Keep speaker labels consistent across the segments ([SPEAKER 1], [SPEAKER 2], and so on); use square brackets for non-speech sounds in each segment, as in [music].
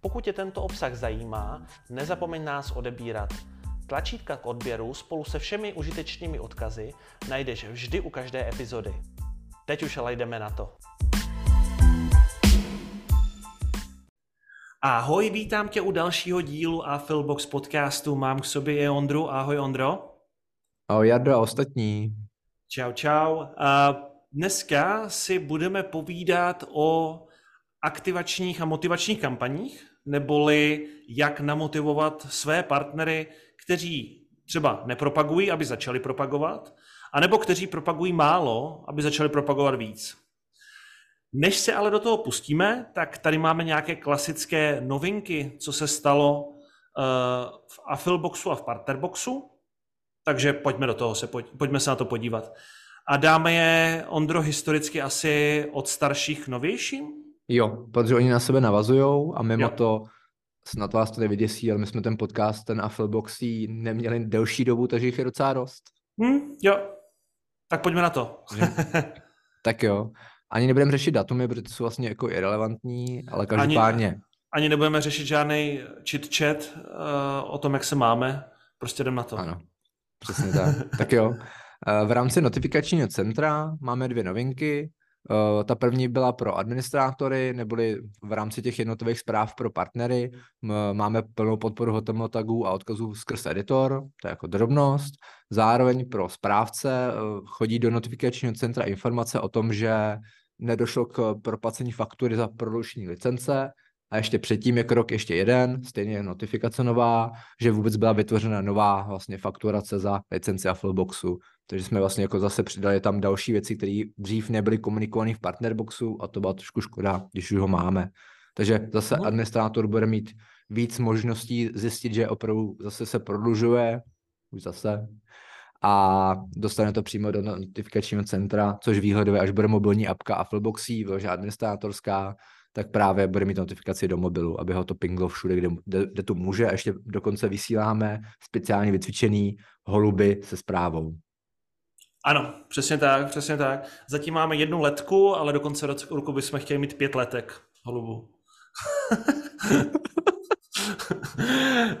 [SPEAKER 1] Pokud tě tento obsah zajímá, nezapomeň nás odebírat. Tlačítka k odběru spolu se všemi užitečnými odkazy najdeš vždy u každé epizody. Teď už ale jdeme na to. Ahoj, vítám tě u dalšího dílu a Filbox podcastu. Mám k sobě i Ondru. Ahoj Ondro.
[SPEAKER 2] Ahoj Jardo a ostatní.
[SPEAKER 1] Čau, čau. A dneska si budeme povídat o aktivačních a motivačních kampaních, neboli jak namotivovat své partnery, kteří třeba nepropagují, aby začali propagovat, anebo kteří propagují málo, aby začali propagovat víc. Než se ale do toho pustíme, tak tady máme nějaké klasické novinky, co se stalo uh, v Affilboxu a v Partnerboxu. Takže pojďme do toho, se, pojď, pojďme se na to podívat. A dáme je, Ondro, historicky asi od starších k novějším?
[SPEAKER 2] Jo, protože oni na sebe navazují a mimo jo. to, snad vás to nevyděsí, ale my jsme ten podcast, ten Affilboxí, neměli delší dobu, takže jich je docela dost.
[SPEAKER 1] Hmm, jo, tak pojďme na to. [laughs]
[SPEAKER 2] tak jo. Ani nebudeme řešit datumy, protože to jsou vlastně jako irrelevantní, ale každopádně.
[SPEAKER 1] Ani, ani nebudeme řešit žádný chit-chat uh, o tom, jak se máme. Prostě jdem na to.
[SPEAKER 2] Ano, přesně tak. tak jo. Eh, v rámci notifikačního centra máme dvě novinky. Uh, ta první byla pro administrátory, neboli v rámci těch jednotlivých zpráv pro partnery. Máme plnou podporu HTML tagů a odkazů skrz editor, to je jako drobnost. Zároveň pro správce uh, chodí do notifikačního centra informace o tom, že nedošlo k proplacení faktury za prodloužení licence, a ještě předtím je krok ještě jeden, stejně notifikace nová, že vůbec byla vytvořena nová vlastně fakturace za licenci Affilboxu. Takže jsme vlastně jako zase přidali tam další věci, které dřív nebyly komunikované v partnerboxu a to byla trošku škoda, když už ho máme. Takže zase no. administrátor bude mít víc možností zjistit, že opravdu zase se prodlužuje, už zase, a dostane to přímo do notifikačního centra, což výhledově, až bude mobilní apka Affilboxí, vyložená administrátorská, tak právě bude mít notifikaci do mobilu, aby ho to pinglo všude, kde, kde, kde to může. A ještě dokonce vysíláme speciálně vycvičený holuby se zprávou.
[SPEAKER 1] Ano, přesně tak, přesně tak. Zatím máme jednu letku, ale do konce roku bychom chtěli mít pět letek holubu.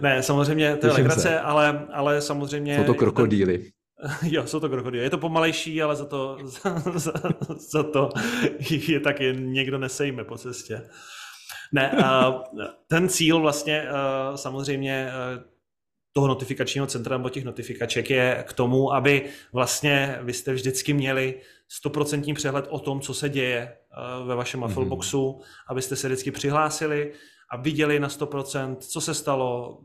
[SPEAKER 1] [laughs] ne, samozřejmě to je legrace, ale, ale samozřejmě...
[SPEAKER 2] Jsou to krokodýly. [laughs]
[SPEAKER 1] Jo, jsou to krokodýly. Je to pomalejší, ale za to, [laughs] za, za, za to [laughs] je tak jen někdo nesejme po cestě. Ne, ten cíl vlastně samozřejmě toho notifikačního centra nebo těch notifikaček je k tomu, aby vlastně vy jste vždycky měli stoprocentní přehled o tom, co se děje ve vašem Affilboxu, mm-hmm. abyste se vždycky přihlásili a viděli na 100%, co se stalo,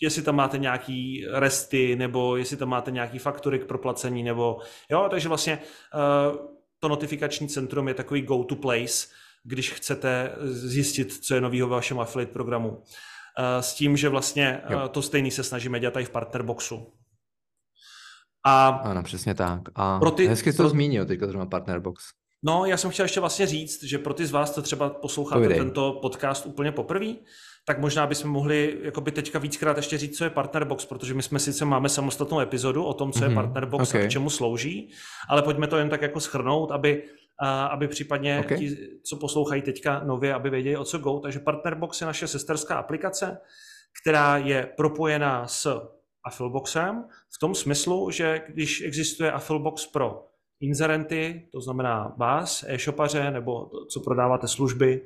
[SPEAKER 1] jestli tam máte nějaký resty, nebo jestli tam máte nějaký faktory k proplacení, nebo jo, takže vlastně uh, to notifikační centrum je takový go-to place, když chcete zjistit, co je novýho v vašem affiliate programu. Uh, s tím, že vlastně uh, to stejný se snažíme dělat i v partnerboxu.
[SPEAKER 2] A ano, přesně tak. A pro ty, hezky jsi to zmínil teďka zrovna partnerbox.
[SPEAKER 1] No, já jsem chtěl ještě vlastně říct, že pro ty z vás, co třeba posloucháte tento podcast úplně poprvé, tak možná bychom mohli jakoby teďka víckrát ještě říct, co je Partnerbox, protože my jsme sice máme samostatnou epizodu o tom, co mm-hmm. je mhm. Partnerbox okay. a k čemu slouží, ale pojďme to jen tak jako schrnout, aby, a, aby případně okay. ti, co poslouchají teďka nově, aby věděli, o co go. Takže Partnerbox je naše sesterská aplikace, která je propojená s Affilboxem v tom smyslu, že když existuje Affilbox pro inzerenty, to znamená vás, e-shopaře, nebo co prodáváte služby,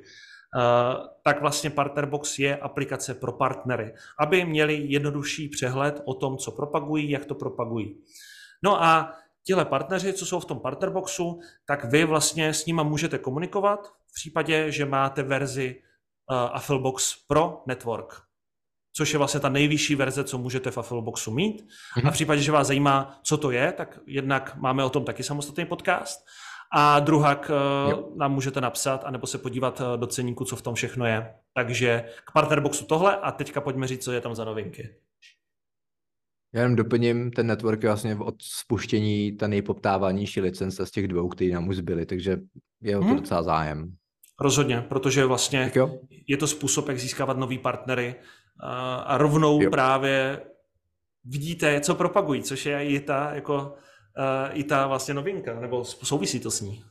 [SPEAKER 1] tak vlastně Partnerbox je aplikace pro partnery, aby měli jednodušší přehled o tom, co propagují, jak to propagují. No a tihle partneři, co jsou v tom Partnerboxu, tak vy vlastně s nima můžete komunikovat v případě, že máte verzi uh, Affilbox Pro Network, což je vlastně ta nejvyšší verze, co můžete v Affilboxu mít. A v případě, že vás zajímá, co to je, tak jednak máme o tom taky samostatný podcast. A druhak jo. nám můžete napsat, anebo se podívat do ceníku, co v tom všechno je. Takže k Partnerboxu tohle a teďka pojďme říct, co je tam za novinky.
[SPEAKER 2] Já jenom doplním, ten network je vlastně od spuštění ta nejpoptávanější licence z těch dvou, které nám už zbyly, takže je o to hmm. docela zájem.
[SPEAKER 1] Rozhodně, protože vlastně je to způsob, jak získávat nový partnery a, a rovnou jo. právě vidíte, co propagují, což je i ta, jako, i ta vlastně novinka, nebo souvisí to s ní.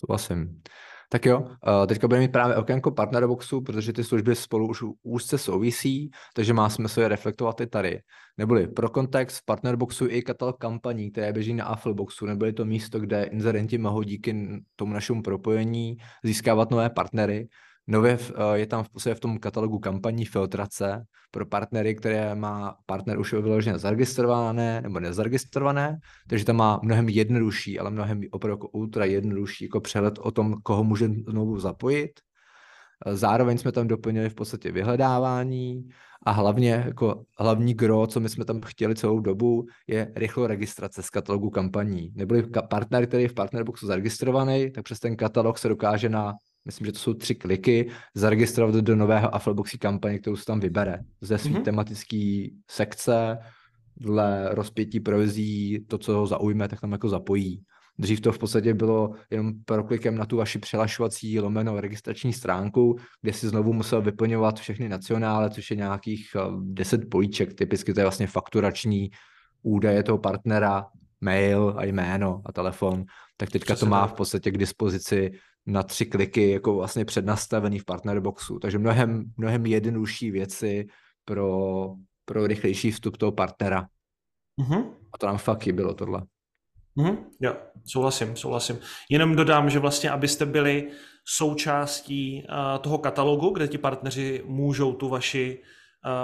[SPEAKER 2] Souhlasím. Tak jo, uh, teďka budeme mít právě okénko Partnerboxu, protože ty služby spolu už úzce souvisí, takže má smysl je reflektovat i tady. Neboli pro kontext v Partnerboxu i katalog kampaní, které běží na Affleboxu, neboli to místo, kde inzerenti mohou díky tomu našemu propojení získávat nové partnery, Nově eh, je tam v podstatě v tom katalogu kampaní filtrace pro partnery, které má partner už vyloženě zaregistrované nebo nezaregistrované, takže tam má mnohem jednodušší, ale mnohem opravdu jako ultra jednodušší jako přehled o tom, koho může znovu zapojit. Eh, zároveň jsme tam doplnili v podstatě vyhledávání a hlavně jako hlavní gro, co my jsme tam chtěli celou dobu, je rychlou registrace z katalogu kampaní. Neboli partner, který je v Partnerboxu zaregistrovaný, tak přes ten katalog se dokáže na myslím, že to jsou tři kliky, zaregistrovat do nového Affleboxy kampaně, kterou se tam vybere ze své mm-hmm. tematické sekce, dle rozpětí provizí, to, co ho zaujme, tak tam jako zapojí. Dřív to v podstatě bylo jenom proklikem na tu vaši přihlašovací lomeno registrační stránku, kde si znovu musel vyplňovat všechny nacionále, což je nějakých 10 eh, políček, typicky to je vlastně fakturační údaje toho partnera, mail a jméno a telefon, tak teďka Přesně to má v podstatě k dispozici na tři kliky jako vlastně přednastavený v partnerboxu. Takže mnohem, mnohem jednodušší věci pro, pro rychlejší vstup toho partnera. Mm-hmm. A to nám fakt chybilo tohle.
[SPEAKER 1] Mm-hmm. Jo, souhlasím, souhlasím. Jenom dodám, že vlastně, abyste byli součástí uh, toho katalogu, kde ti partneři můžou tu vaši,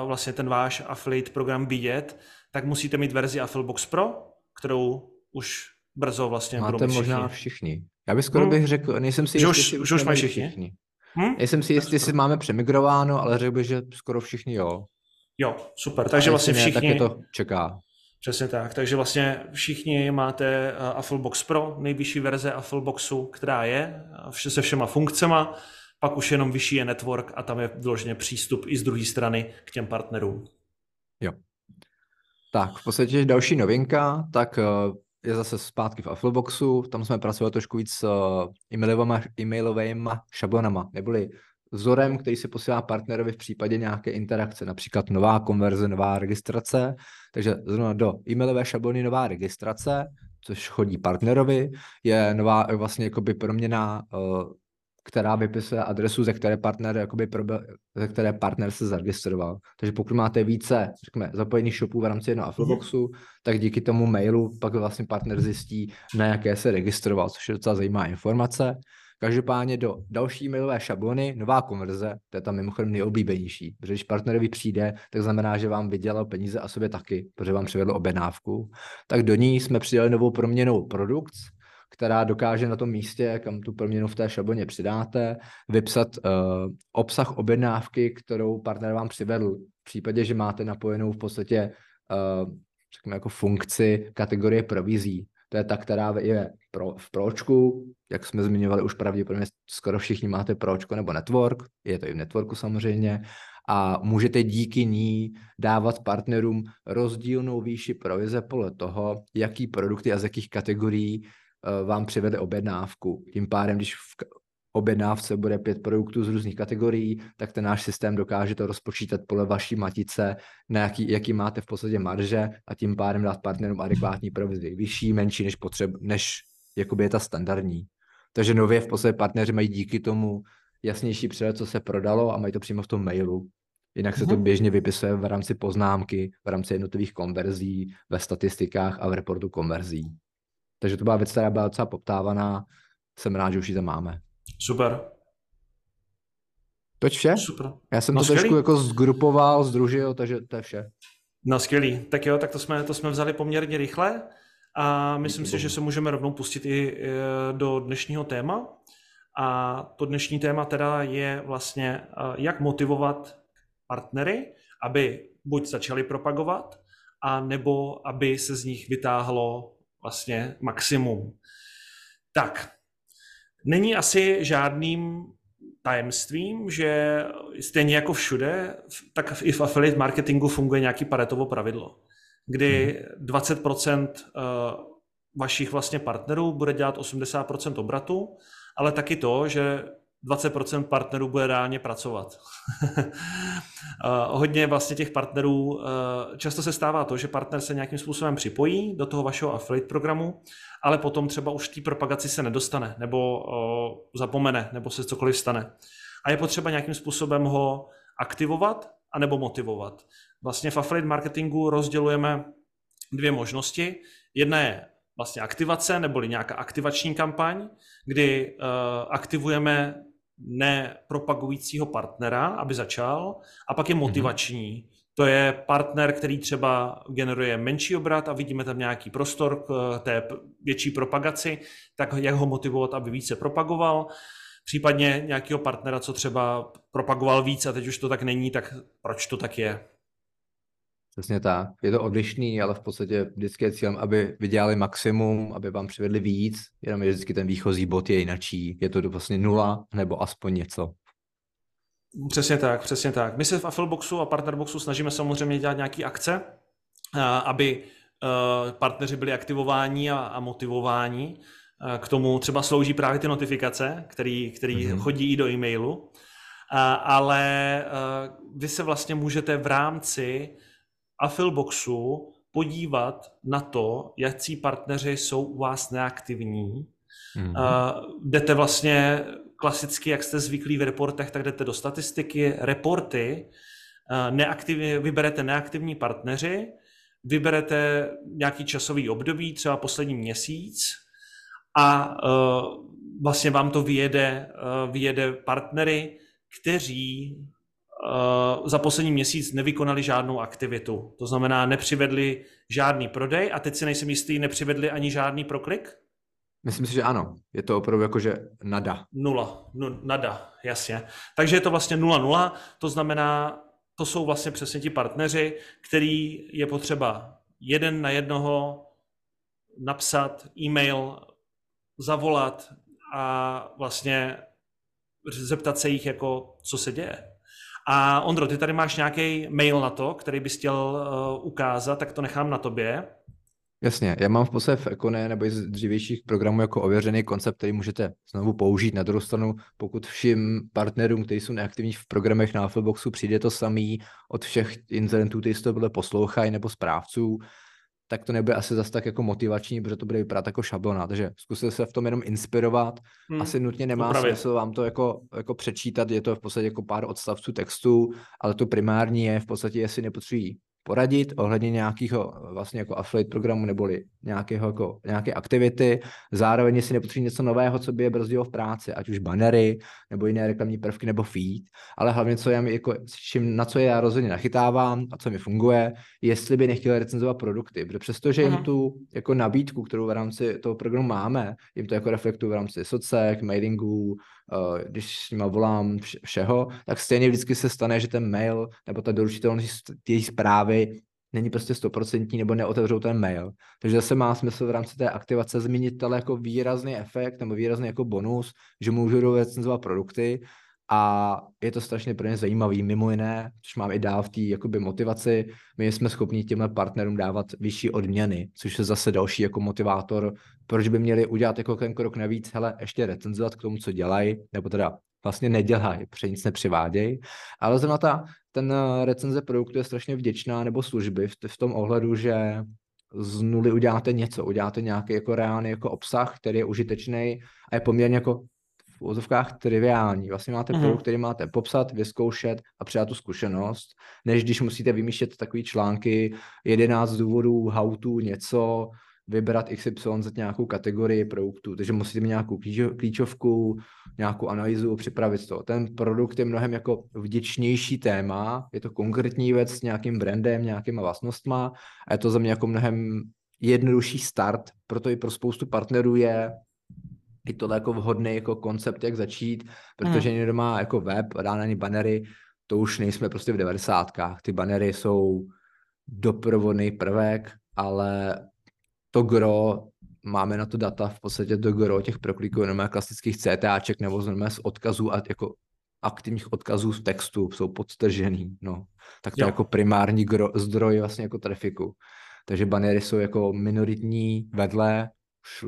[SPEAKER 1] uh, vlastně ten váš affiliate program vidět, tak musíte mít verzi Affilbox Pro, kterou už brzo vlastně
[SPEAKER 2] Máte budou možná všichni. všichni. Já bych skoro hmm. bych řekl, nejsem si jistý,
[SPEAKER 1] už, už, už mají všichni. všichni.
[SPEAKER 2] Hmm? Nejsem si jistý, jestli máme přemigrováno, ale řekl bych, že skoro všichni jo.
[SPEAKER 1] Jo, super. Takže vlastně všichni...
[SPEAKER 2] tak je to čeká.
[SPEAKER 1] Přesně tak. Takže vlastně všichni máte uh, Afflebox Pro, nejvyšší verze Affleboxu, která je vše se všema funkcema, pak už jenom vyšší je network a tam je vložně přístup i z druhé strany k těm partnerům.
[SPEAKER 2] Jo. Tak, v podstatě další novinka, tak uh, je zase zpátky v Affleboxu, tam jsme pracovali trošku víc s e e-mailovými šablonama, neboli vzorem, který se posílá partnerovi v případě nějaké interakce, například nová konverze, nová registrace. Takže zrovna do e-mailové šablony nová registrace, což chodí partnerovi, je nová vlastně jakoby proměna uh, která vypisuje adresu, ze které partner, jakoby probe, ze které partner se zaregistroval. Takže pokud máte více, řekněme, zapojených shopů v rámci jednoho Affleboxu, mm-hmm. tak díky tomu mailu pak vlastně partner zjistí, na jaké se registroval, což je docela zajímavá informace. Každopádně do další mailové šablony, nová konverze, to je tam mimochodem nejoblíbenější, protože když partnerovi přijde, tak znamená, že vám vydělal peníze a sobě taky, protože vám přivedl objednávku. Tak do ní jsme přidali novou proměnou produkt, která dokáže na tom místě, kam tu proměnu v té šabloně přidáte, vypsat uh, obsah objednávky, kterou partner vám přivedl. V případě, že máte napojenou v podstatě uh, řekněme jako funkci kategorie provizí. To je ta, která je pro, v pročku, jak jsme zmiňovali už pravděpodobně skoro všichni máte pročko nebo network, je to i v networku samozřejmě, a můžete díky ní dávat partnerům rozdílnou výši provize podle toho, jaký produkty a z jakých kategorií vám přivede objednávku. Tím pádem, když v objednávce bude pět produktů z různých kategorií, tak ten náš systém dokáže to rozpočítat podle vaší matice, na jaký, jaký máte v podstatě marže a tím pádem dát partnerům adekvátní provizi. Vyšší, menší než, potřeb, než jakoby je ta standardní. Takže nově v podstatě partneři mají díky tomu jasnější přehled, co se prodalo a mají to přímo v tom mailu. Jinak se to mhm. běžně vypisuje v rámci poznámky, v rámci jednotlivých konverzí, ve statistikách a v reportu konverzí. Takže to byla věc, která byla docela poptávaná. Jsem rád, že už ji tam máme.
[SPEAKER 1] Super.
[SPEAKER 2] Toť vše?
[SPEAKER 1] Super.
[SPEAKER 2] Já jsem no, to skvělý. trošku jako zgrupoval, združil, takže to je vše.
[SPEAKER 1] No skvělý. Tak jo, tak to jsme, to jsme vzali poměrně rychle a myslím si, že se můžeme rovnou pustit i do dnešního téma. A to dnešní téma teda je vlastně, jak motivovat partnery, aby buď začali propagovat, a nebo aby se z nich vytáhlo vlastně maximum. Tak, není asi žádným tajemstvím, že stejně jako všude, tak i v affiliate marketingu funguje nějaký paretovo pravidlo, kdy 20% mhm. eh, vašich vlastně partnerů bude dělat 80% obratu, ale taky to, že 20% partnerů bude reálně pracovat. [laughs] Hodně vlastně těch partnerů, eh, často se stává to, že partner se nějakým způsobem připojí do toho vašeho affiliate programu, ale potom třeba už té propagaci se nedostane, nebo zapomene, nebo se cokoliv stane. A je potřeba nějakým způsobem ho aktivovat, anebo motivovat. Vlastně v affiliate marketingu rozdělujeme dvě možnosti. Jedna je vlastně aktivace, neboli nějaká aktivační kampaň, kdy uh, aktivujeme nepropagujícího partnera, aby začal, a pak je mhm. motivační. Mm-hmm. To je partner, který třeba generuje menší obrat a vidíme tam nějaký prostor k té větší propagaci, tak jak ho motivovat, aby více propagoval. Případně nějakého partnera, co třeba propagoval víc a teď už to tak není, tak proč to tak je?
[SPEAKER 2] Přesně tak. Je to odlišný, ale v podstatě vždycky je cílem, aby vydělali maximum, aby vám přivedli víc, jenom je vždycky ten výchozí bod je jinačí. Je to vlastně nula nebo aspoň něco.
[SPEAKER 1] Přesně tak, přesně tak. My se v Affilboxu a Partnerboxu snažíme samozřejmě dělat nějaké akce, aby partneři byli aktivováni a, motivováni. K tomu třeba slouží právě ty notifikace, který, který mm-hmm. chodí i do e-mailu. Ale vy se vlastně můžete v rámci Affilboxu podívat na to, jakcí partneři jsou u vás neaktivní. Mm-hmm. Uh, jdete vlastně klasicky, jak jste zvyklí v reportech, tak jdete do statistiky, reporty, uh, neaktiv, vyberete neaktivní partneři, vyberete nějaký časový období, třeba poslední měsíc a uh, vlastně vám to vyjede, uh, vyjede partnery, kteří za poslední měsíc nevykonali žádnou aktivitu. To znamená, nepřivedli žádný prodej a teď si nejsem jistý, nepřivedli ani žádný proklik?
[SPEAKER 2] Myslím si, že ano. Je to opravdu jakože nada.
[SPEAKER 1] Nula. No, nada, jasně. Takže je to vlastně nula nula. to znamená, to jsou vlastně přesně ti partneři, který je potřeba jeden na jednoho napsat e-mail, zavolat a vlastně zeptat se jich, jako, co se děje. A Ondro, ty tady máš nějaký mail na to, který bys chtěl uh, ukázat, tak to nechám na tobě.
[SPEAKER 2] Jasně, já mám v podstatě v Econe nebo z dřívějších programů jako ověřený koncept, který můžete znovu použít. Na druhou stranu, pokud všem partnerům, kteří jsou neaktivní v programech na Alphaboxu, přijde to samý od všech incidentů, kteří to byly poslouchají nebo správců, tak to nebude asi zase tak jako motivační, protože to bude vypadat jako šablona. Takže zkuste se v tom jenom inspirovat. Hmm. Asi nutně nemá Upravit. smysl vám to jako, jako přečítat, je to v podstatě jako pár odstavců textu, ale to primární je v podstatě, jestli nepotřebují poradit ohledně nějakého vlastně jako affiliate programu neboli nějakého jako, nějaké aktivity. Zároveň si nepotřebují něco nového, co by je brzdilo v práci, ať už banery, nebo jiné reklamní prvky, nebo feed, ale hlavně, co já mi, jako, čím, na co já rozhodně nachytávám a co mi funguje, jestli by nechtěli recenzovat produkty, protože přestože jim tu jako nabídku, kterou v rámci toho programu máme, jim to jako reflektuje v rámci socek, mailingu, Eh, když s nima volám všeho, tak stejně vždycky se stane, že ten mail nebo ta doručitelnost té zprávy není prostě stoprocentní nebo neotevřou ten mail. Takže zase má smysl v rámci té aktivace zmínit to jako výrazný efekt nebo výrazný jako bonus, že můžu recenzovat produkty a je to strašně pro ně zajímavý, mimo jiné, což mám i dál v té jakoby motivaci, my jsme schopni těmhle partnerům dávat vyšší odměny, což je zase další jako motivátor, proč by měli udělat jako ten krok navíc, hele, ještě recenzovat k tomu, co dělají, nebo teda vlastně nedělají, protože nic nepřivádějí, ale zrovna ta, ten eh, recenze produktu je strašně vděčná, nebo služby v, v tom ohledu, že z nuly uděláte něco, uděláte nějaký jako reálný jako obsah, který je užitečný a je poměrně jako v úzovkách triviální. Vlastně máte mm-hmm. produkt, který máte popsat, vyzkoušet a přidat tu zkušenost, než když musíte vymýšlet takové články, 11 důvodů, how to, něco, vybrat XY za nějakou kategorii produktu, takže musíte mít nějakou klíčovku, nějakou analýzu, připravit to. Ten produkt je mnohem jako vděčnější téma, je to konkrétní věc s nějakým brandem, nějakýma vlastnostma a je to za mě jako mnohem jednodušší start, proto i pro spoustu partnerů je i tohle jako vhodný jako koncept, jak začít, protože hmm. někdo má jako web, dá na ně banery, to už nejsme prostě v devadesátkách. Ty banery jsou doprovodný prvek, ale to gro máme na to data v podstatě do gro těch prokliků, jenom klasických CTAček nebo znamená z odkazů a jako aktivních odkazů v textu jsou podtržený, no. Tak to jo. je jako primární gro, zdroj vlastně jako trafiku. Takže banery jsou jako minoritní vedle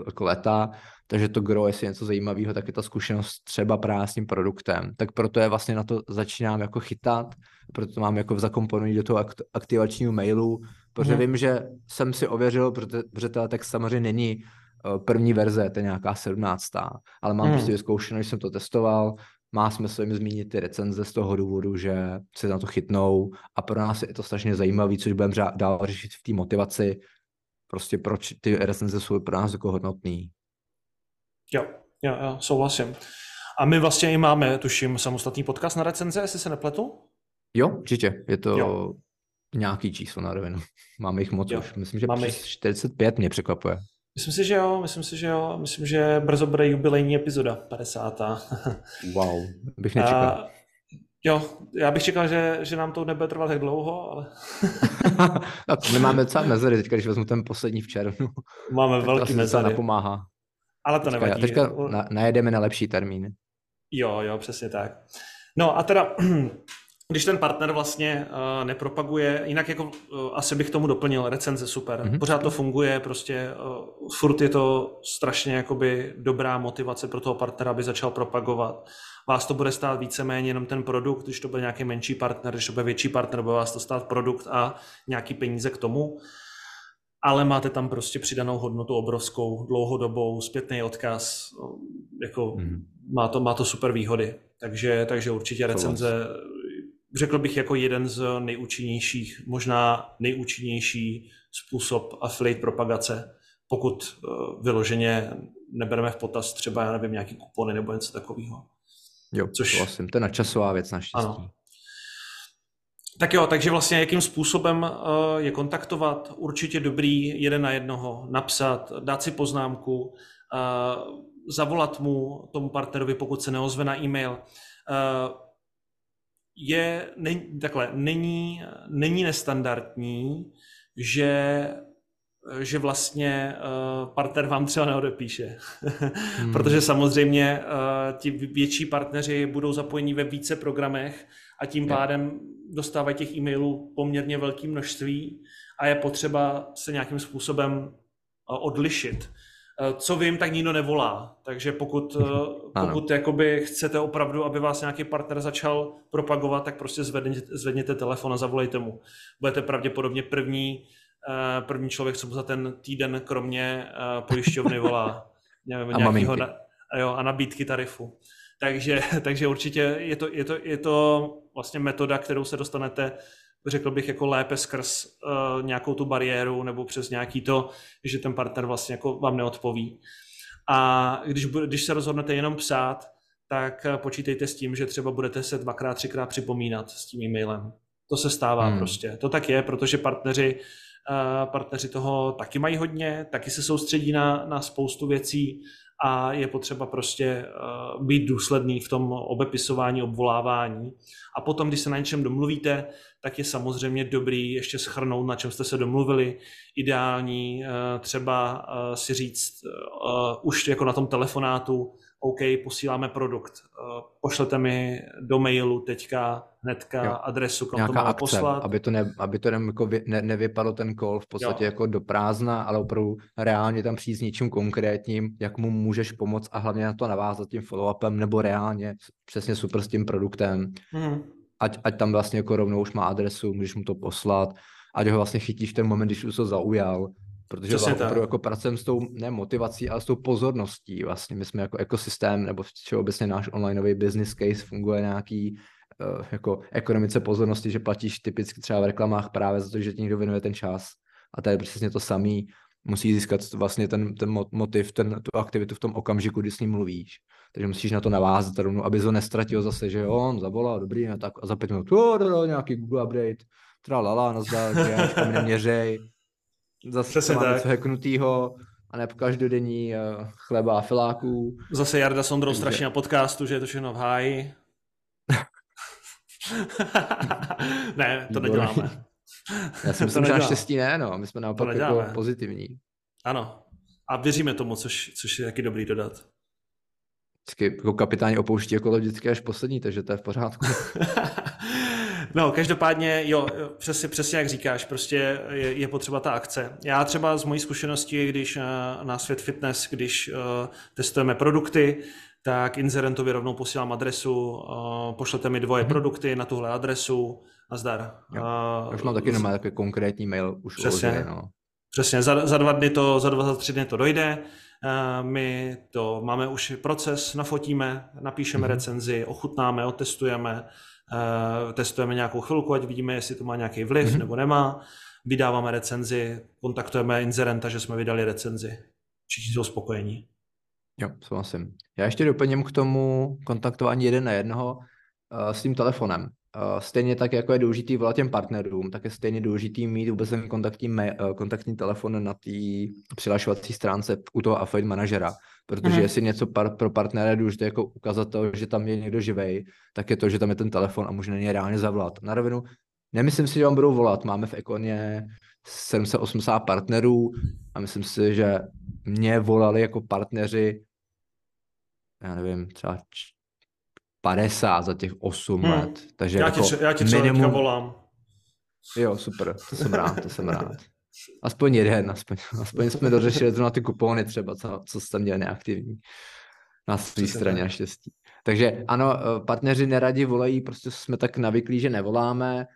[SPEAKER 2] jako leta, takže to gro, jestli je něco zajímavého, tak je ta zkušenost třeba právě s tím produktem. Tak proto je vlastně na to začínám jako chytat, proto mám jako zakomponovat do toho aktivačního mailu, protože hmm. vím, že jsem si ověřil, protože, protože ten text samozřejmě není eh, první verze, to je nějaká sedmnáctá, ale mám hmm. prostě vyzkoušeno, že jsem to testoval, má smysl jim zmínit ty recenze z toho důvodu, že se na to chytnou a pro nás je to strašně zajímavé, což budeme dál řešit v té motivaci, prostě proč ty recenze jsou pro nás jako hodnotný.
[SPEAKER 1] Jo, jo, jo, souhlasím. A my vlastně i máme, tuším, samostatný podcast na recenze, jestli se nepletu?
[SPEAKER 2] Jo, určitě. Je to jo. nějaký číslo na rovinu. [laughs] Máme jich moc jo. už. Myslím, že máme jich... 45 mě překvapuje.
[SPEAKER 1] Myslím si, že jo, myslím si, že jo. Myslím, že brzo bude jubilejní epizoda, 50. [laughs]
[SPEAKER 2] wow, bych nečekal. A,
[SPEAKER 1] jo, já bych čekal, že, že nám to nebude trvat tak dlouho, ale... [laughs]
[SPEAKER 2] no, my máme docela mezery teďka, když vezmu ten poslední v červnu.
[SPEAKER 1] Máme velký mezery.
[SPEAKER 2] napomáhá.
[SPEAKER 1] Ale to
[SPEAKER 2] teďka,
[SPEAKER 1] nevadí.
[SPEAKER 2] Teďka na, najedeme na lepší termín.
[SPEAKER 1] Jo, jo, přesně tak. No a teda [clears throat] když ten partner vlastně uh, nepropaguje, jinak jako uh, asi bych tomu doplnil, recenze super, mm-hmm. pořád to funguje, prostě uh, furt je to strašně jakoby dobrá motivace pro toho partnera, aby začal propagovat. Vás to bude stát víceméně jenom ten produkt, když to bude nějaký menší partner, když to bude větší partner, bude vás to stát produkt a nějaký peníze k tomu. Ale máte tam prostě přidanou hodnotu obrovskou, dlouhodobou, zpětný odkaz, jako mm-hmm. má, to, má to super výhody. Takže, takže určitě recenze řekl bych jako jeden z nejúčinnějších, možná nejúčinnější způsob affiliate propagace, pokud eh, vyloženě nebereme v potaz třeba, já nevím, nějaký kupony nebo něco takového.
[SPEAKER 2] Jo, Což... vlastně, to je načasová věc naštěstí. Ano.
[SPEAKER 1] Tak jo, takže vlastně jakým způsobem eh, je kontaktovat? Určitě dobrý jeden na jednoho, napsat, dát si poznámku, eh, zavolat mu, tomu partnerovi, pokud se neozve na e-mail, je, ne, takhle, není, není nestandardní, že že vlastně uh, partner vám třeba neodepíše. hmm. [laughs] Protože samozřejmě uh, ti větší partneři budou zapojení ve více programech a tím pádem dostávají těch e-mailů poměrně velké množství a je potřeba se nějakým způsobem uh, odlišit. Eh, co vím, tak nikdo nevolá. Takže pokud, eh, [laughs] pokud jakoby chcete opravdu, aby vás nějaký partner začal propagovat, tak prostě zvedněte, zvedněte telefon a zavolejte mu. Budete pravděpodobně první, eh, první člověk, co mu za ten týden kromě pojišťovny volá. [laughs] Nevím, a nějakýho na, jo, a nabídky tarifu. Takže, [laughs] takže určitě je to, je, to, je to vlastně metoda, kterou se dostanete řekl bych, jako lépe skrz uh, nějakou tu bariéru nebo přes nějaký to, že ten partner vlastně jako vám neodpoví. A když, když se rozhodnete jenom psát, tak eh, počítejte s tím, že třeba budete se dvakrát, třikrát připomínat s tím e-mailem. To se stává hmm. prostě. To tak je, protože partneři, uh, partneři toho taky mají hodně, taky se soustředí na, na spoustu věcí a je potřeba prostě uh, být důsledný v tom obepisování, obvolávání. A potom, když se na něčem domluvíte, tak je samozřejmě dobrý ještě schrnout, na čem jste se domluvili. Ideální uh, třeba si říct už jako na tom telefonátu, OK, posíláme produkt, pošlete mi do mailu teďka hnedka jo. adresu, kam
[SPEAKER 2] Nějaká
[SPEAKER 1] to
[SPEAKER 2] akce, poslat. Aby to, ne, aby to nem, jako vy, ne, nevypadlo ten call v podstatě jo. jako do prázdna, ale opravdu reálně tam přijít s něčím konkrétním, jak mu můžeš pomoct a hlavně na to navázat tím follow-upem nebo reálně přesně super s tím produktem. Hmm. Ať, ať tam vlastně jako rovnou už má adresu, můžeš mu to poslat, ať ho vlastně chytíš v ten moment, když už to zaujal Protože Přesně opravdu jako pracujeme s tou ne motivací, ale s tou pozorností. Vlastně my jsme jako ekosystém, nebo všeobecně náš onlineový business case funguje nějaký uh, jako ekonomice pozornosti, že platíš typicky třeba v reklamách právě za to, že ti někdo věnuje ten čas. A to je přesně to samý. Musí získat vlastně ten, ten motiv, ten, tu aktivitu v tom okamžiku, kdy s ním mluvíš. Takže musíš na to navázat rovnou, aby ho nestratil zase, že jo, on zavolal, dobrý, a tak a za pět minut, nějaký Google update, tra lala, nazdar, mě měřej, Zase Přesně máme tak. něco heknutýho a ne každodenní uh, chleba a filáků.
[SPEAKER 1] Zase Jarda s Ondrou strašně na podcastu, že je to všechno v háji. [laughs] ne, to neděláme.
[SPEAKER 2] Já si [laughs] myslím, že naštěstí ne, no. My jsme naopak jako pozitivní.
[SPEAKER 1] Ano. A věříme tomu, což, což je taky dobrý dodat.
[SPEAKER 2] Vždycky jako kapitáni opouští jako vždycky až poslední, takže to je v pořádku. [laughs]
[SPEAKER 1] no, každopádně, jo, přesně, přesně jak říkáš, prostě je, je potřeba ta akce. Já třeba z mojí zkušenosti, když na, na Svět Fitness, když uh, testujeme produkty, tak inzerentovi rovnou posílám adresu, uh, pošlete mi dvoje mm-hmm. produkty na tuhle adresu a zdar.
[SPEAKER 2] Uh, už mám taky nemá takový konkrétní mail už
[SPEAKER 1] Přesně, uložený, no. přesně. Za, za dva dny to, za dva, za tři dny to dojde. Uh, my to máme už proces, nafotíme, napíšeme mm-hmm. recenzi, ochutnáme, otestujeme, testujeme nějakou chvilku, ať vidíme, jestli to má nějaký vliv mm-hmm. nebo nemá. Vydáváme recenzi, kontaktujeme inzerenta, že jsme vydali recenzi. Všichni jsou spokojení.
[SPEAKER 2] Jo, souhlasím. Já ještě doplním k tomu kontaktování jeden na jednoho uh, s tím telefonem. Uh, stejně tak, jako je důležitý volat těm partnerům, tak je stejně důležitý mít vůbec ten kontaktní, uh, kontaktní telefon na té přihlašovací stránce u toho affiliate manažera. Protože mm. jestli něco par, pro partnera je důležité jako ukázat to, že tam je někdo živej, tak je to, že tam je ten telefon a může na něj reálně zavolat. Na rovinu, nemyslím si, že vám budou volat. Máme v Ekoně 780 partnerů a myslím si, že mě volali jako partneři, já nevím, třeba 50 za těch 8 hmm. let. Takže
[SPEAKER 1] já,
[SPEAKER 2] jako
[SPEAKER 1] ti, já ti třeba minimum... volám.
[SPEAKER 2] Jo, super, to jsem rád, to jsem rád. Aspoň jeden, aspoň, aspoň jsme dořešili to na ty kupony třeba, co, co jste měli neaktivní. Na své straně naštěstí. Takže ano, eh, partneři neradi volají, prostě jsme tak navyklí, že nevoláme,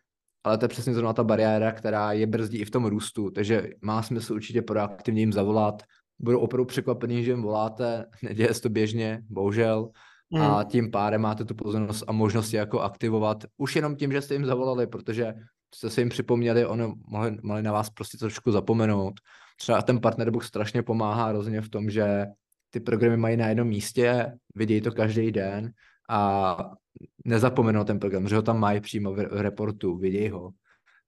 [SPEAKER 2] ale to je přesně zrovna ta bariéra, která je brzdí i v tom růstu, takže má smysl určitě proaktivně jim zavolat. Budou opravdu překvapení, že jim voláte, neděje se to běžně, bohužel, mm. a tím pádem máte tu pozornost a možnost jako aktivovat už jenom tím, že jste jim zavolali, protože jste se jim připomněli, ono mohli, mohli na vás prostě trošku zapomenout. Třeba ten partnerbook strašně pomáhá rozhodně v tom, že ty programy mají na jednom místě, vidějí to každý den a nezapomenou ten program, že ho tam mají přímo v reportu, vidějí ho.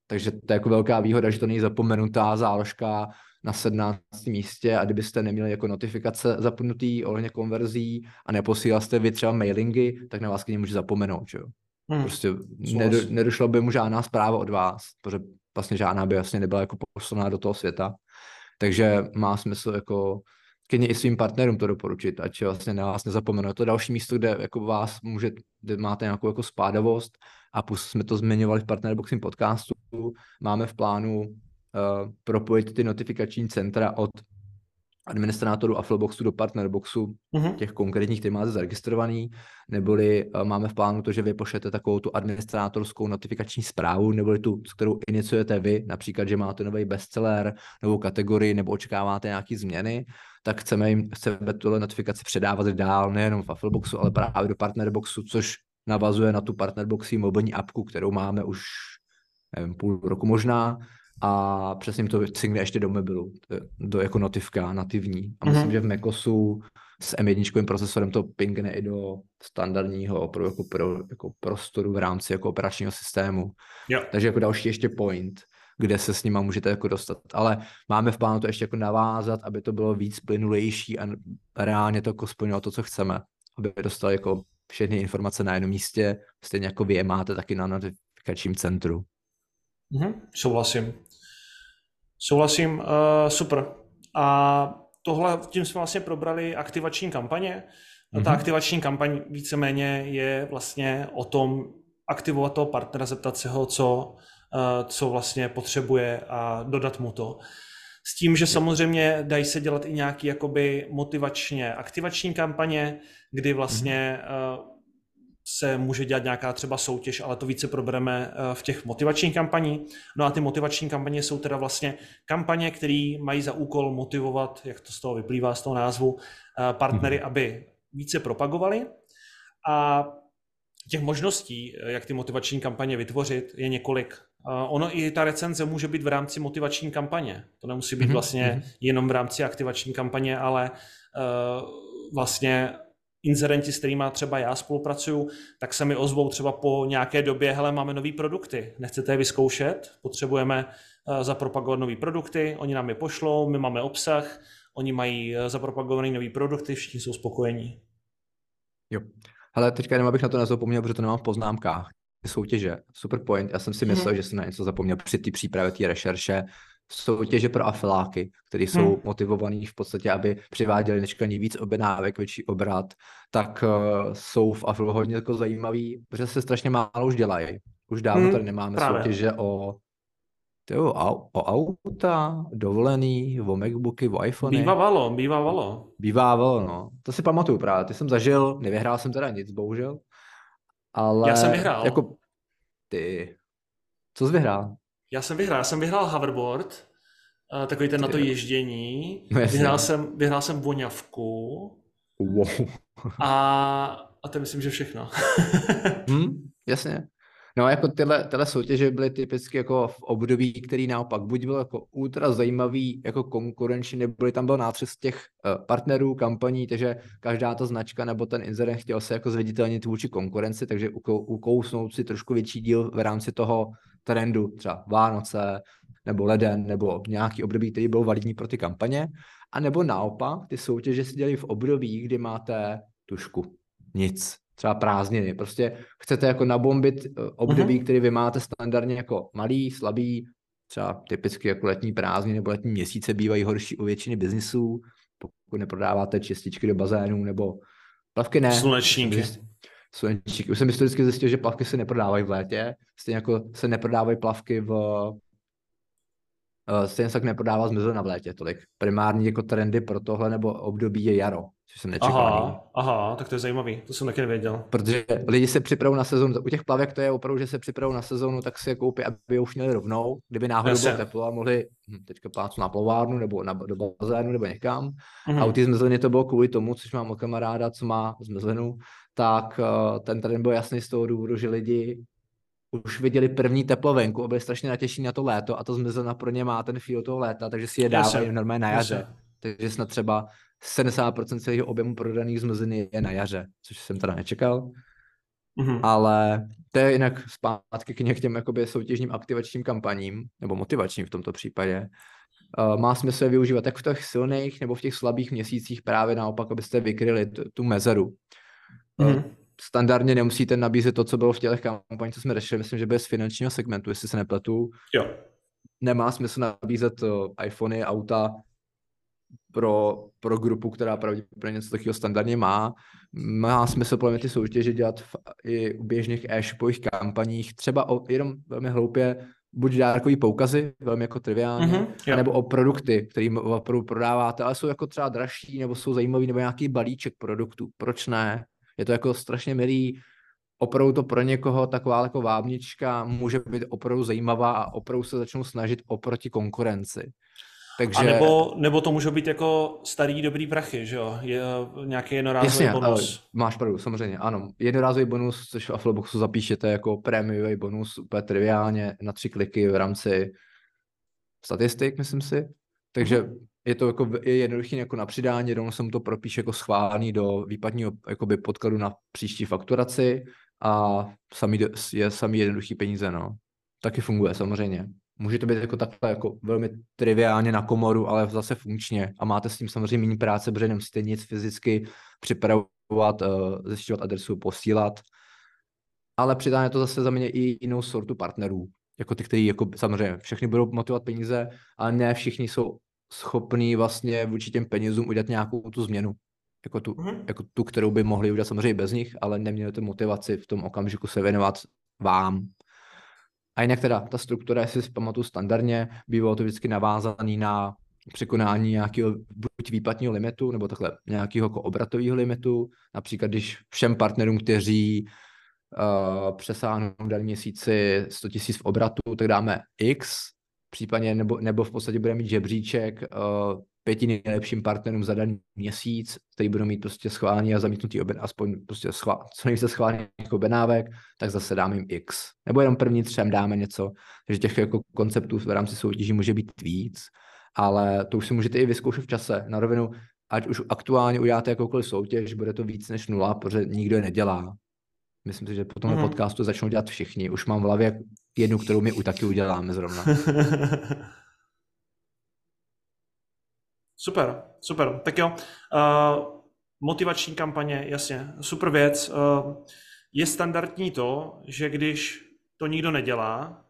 [SPEAKER 2] Takže to je jako velká výhoda, že to není zapomenutá záložka na 17. místě a kdybyste neměli jako notifikace zapnutý ohledně konverzí a neposílal jste vy třeba mailingy, tak na vás k může zapomenout, že jo. Hmm. Prostě nedo, nedošlo by mu žádná zpráva od vás, protože vlastně žádná by vlastně nebyla jako poslaná do toho světa. Takže má smysl jako klidně i svým partnerům to doporučit, ať vlastně na vás nezapomenou. To další místo, kde jako vás může, kde máte nějakou jako spádavost a plus jsme to zmiňovali v Partnerboxing podcastu, máme v plánu propojit ty notifikační centra od administrátorů Affleboxu do Partnerboxu, mm-hmm. těch konkrétních, který máte zaregistrovaný, neboli uh, máme v plánu to, že vy pošlete takovou tu administrátorskou notifikační zprávu, neboli tu, kterou iniciujete vy, například, že máte nový bestseller, novou kategorii, nebo očekáváte nějaké změny, tak chceme jim chceme tuhle notifikaci předávat dál, nejenom v Affleboxu, ale právě do Partnerboxu, což navazuje na tu Partnerboxy mobilní apku, kterou máme už nevím, půl roku možná, a přesně to cinkne ještě do mobilu, do jako notifka nativní. A myslím, mm-hmm. že v Macosu s M1 procesorem to pingne i do standardního pro, jako, pro, jako prostoru v rámci jako operačního systému.
[SPEAKER 1] Jo.
[SPEAKER 2] Takže jako další ještě point, kde se s nima můžete jako dostat. Ale máme v plánu to ještě jako navázat, aby to bylo víc plynulejší a reálně to jako splnilo to, co chceme. Aby dostali jako všechny informace na jednom místě, stejně jako vy je máte taky na notifikačním centru.
[SPEAKER 1] Mm-hmm, souhlasím. Souhlasím, uh, super. A tohle, tím jsme vlastně probrali aktivační kampaně. Mm-hmm. Ta aktivační kampaň víceméně je vlastně o tom aktivovat toho partnera, zeptat se ho, co, uh, co vlastně potřebuje a dodat mu to. S tím, že samozřejmě dají se dělat i nějaký jakoby motivačně aktivační kampaně, kdy vlastně mm-hmm se může dělat nějaká třeba soutěž, ale to více probereme eh, v těch motivačních kampaní. No a ty motivační kampaně jsou teda vlastně kampaně, které mají za úkol motivovat, jak to z toho vyplývá z toho názvu, eh, partnery, mm-hmm. aby více propagovali. A těch možností, eh, jak ty motivační kampaně vytvořit, je několik. Ono i ta recenze může být v rámci motivační kampaně. To nemusí být mhm, vlastně mm-hmm. jenom v rámci aktivační kampaně, ale vlastně inzerenti, s kterými třeba já spolupracuju, tak se mi ozvou třeba po nějaké době, hele, máme nové produkty, nechcete je vyzkoušet, potřebujeme uh, zapropagovat nové produkty, oni nám je pošlou, my máme obsah, oni mají uh, zapropagované nové produkty, všichni jsou spokojení.
[SPEAKER 2] Jo. Ale teďka jenom abych na to nezapomněl, protože to nemám v poznámkách. Soutěže, super point. Já jsem si mhm. myslel, hmm. že jsem na něco zapomněl při té přípravě té rešerše. Soutěže pro afiláky, kteří jsou hmm. motivovaní v podstatě, aby přiváděli nečekaně víc objednávek, větší obrat, tak uh, jsou v afilu hodně jako zajímavý, protože se strašně málo už dělají. Už dávno hmm. tady nemáme Právě. soutěže o Tyjo, o, o auta, dovolený, o Macbooky, o iPhony.
[SPEAKER 1] Bývávalo, bývávalo.
[SPEAKER 2] Bývávalo, no. To si pamatuju právě. Ty jsem zažil, nevyhrál jsem teda nic, bohužel. Ale
[SPEAKER 1] Já jsem vyhrál.
[SPEAKER 2] Jako, ty, co jsi vyhrál?
[SPEAKER 1] Já jsem vyhrál, já jsem vyhrál hoverboard, uh, takový ten na to ježdění. No, vyhrál, jsem, vyhrál jsem voňavku.
[SPEAKER 2] Wow.
[SPEAKER 1] a, a to myslím, že všechno. [laughs]
[SPEAKER 2] hmm, jasně. No jako tyhle, tyhle soutěže byly typicky jako v období, který naopak buď byl jako ultra zajímavý jako konkurenční, nebo tam byl nátřes těch uh, partnerů, kampaní, takže každá ta značka nebo ten inzerent chtěl se jako zviditelnit vůči konkurenci, takže ukousnout si trošku větší díl v rámci toho trendu, třeba Vánoce, nebo leden, nebo nějaký období, který byl validní pro ty kampaně, a nebo naopak ty soutěže si dělají v období, kdy máte tušku. Nic třeba prázdniny. Prostě chcete jako nabombit eh, období, uh-huh. který vy máte standardně jako malý, slabý, třeba typicky jako letní prázdniny nebo letní měsíce bývají horší u většiny biznisů, pokud neprodáváte čističky do bazénů nebo plavky ne.
[SPEAKER 1] Slunečníky.
[SPEAKER 2] Slunečníky. Už jsem historicky zjistil, že plavky se neprodávají v létě, stejně jako se neprodávají plavky v Uh, stejně se tak neprodává zmrzlina v létě tolik. Primární jako trendy pro tohle nebo období je jaro, což jsem nečekal.
[SPEAKER 1] Aha, aha, tak to je zajímavý, to jsem taky nevěděl.
[SPEAKER 2] Protože lidi se připravují na sezónu, u těch plavek to je opravdu, že se připravují na sezónu, tak si je koupí, aby už měli rovnou, kdyby náhodou bylo teplo a mohli hm, teďka plácu na plovárnu nebo na, do bazénu nebo někam. Mm-hmm. A u té zmrzliny to bylo kvůli tomu, což mám od kamaráda, co má zmrzlinu, tak uh, ten trend byl jasný z toho důvodu, že lidi už viděli první teplovenku a byli strašně natěšení na to léto a to zmizelna pro ně má ten feel toho léta, takže si je dávají normálně na jaře. Takže snad třeba 70% celého objemu prodaných zmrzliny je na jaře, což jsem teda nečekal. Mm-hmm. Ale to je jinak zpátky k těm jakoby soutěžním aktivačním kampaním, nebo motivačním v tomto případě. Uh, má smysl je využívat jak v těch silných nebo v těch slabých měsících právě naopak, abyste vykryli tu, tu mezeru. Mm-hmm. Standardně nemusíte nabízet to, co bylo v těch kampaních, co jsme řešili, myslím, že bez finančního segmentu, jestli se nepletu.
[SPEAKER 1] Jo.
[SPEAKER 2] Nemá smysl nabízet uh, iPhony, auta pro, pro grupu, která pravděpodobně něco takového standardně má. Má smysl podle mě ty soutěže dělat v, i u běžných e-shopových kampaních, třeba o, jenom velmi hloupě, buď dárkový poukazy, velmi jako triviálně, mm-hmm, nebo o produkty, které opravdu prodáváte, ale jsou jako třeba dražší, nebo jsou zajímavý, nebo nějaký balíček produktů. Proč ne? Je to jako strašně milý, opravdu to pro někoho taková jako vábnička může být opravdu zajímavá a opravdu se začnou snažit oproti konkurenci.
[SPEAKER 1] Takže... A nebo, nebo to může být jako starý dobrý prachy, že jo? Je nějaký jednorázový Jasně, bonus.
[SPEAKER 2] máš pravdu, samozřejmě, ano. Jednorázový bonus, což v Affleboxu zapíšete jako prémiový bonus úplně triviálně na tři kliky v rámci statistik, myslím si. Takže mhm je to jako je jednoduchý jako na přidání, rovnou jsem to propíš jako schválený do výpadního jakoby podkladu na příští fakturaci a samý, je samý jednoduchý peníze, no. Taky funguje samozřejmě. Může to být jako takhle jako velmi triviálně na komoru, ale zase funkčně a máte s tím samozřejmě méně práce, protože nemusíte nic fyzicky připravovat, uh, zjišťovat adresu, posílat. Ale přidá to zase za mě i jinou sortu partnerů, jako ty, kteří jako samozřejmě všechny budou motivovat peníze, ale ne všichni jsou schopný vlastně vůči těm penězům udělat nějakou tu změnu. Jako tu, mm-hmm. jako tu, kterou by mohli udělat samozřejmě bez nich, ale neměli tu motivaci v tom okamžiku se věnovat vám. A jinak teda ta struktura, jestli si pamatuju standardně, bývalo to vždycky navázaný na překonání nějakého buď výplatního limitu, nebo takhle nějakého jako obratového limitu. Například, když všem partnerům, kteří uh, přesáhnou v měsíci 100 000 v obratu, tak dáme X případně nebo, nebo v podstatě bude mít žebříček uh, pěti nejlepším partnerům za daný měsíc, který budou mít prostě schválení a zamítnutý obed, aspoň prostě schvál, co nejvíce schválených objednávek, tak zase dáme jim X. Nebo jenom první třem dáme něco. Takže těch jako konceptů v rámci soutěží může být víc, ale to už si můžete i vyzkoušet v čase. Na rovinu, ať už aktuálně uděláte jakoukoliv soutěž, bude to víc než nula, protože nikdo je nedělá. Myslím si, že po tomhle mm. podcastu začnou dělat všichni. Už mám v hlavě jednu, kterou my u taky uděláme zrovna. [laughs]
[SPEAKER 1] super, super. Tak jo, uh, motivační kampaně, jasně, super věc. Uh, je standardní to, že když to nikdo nedělá,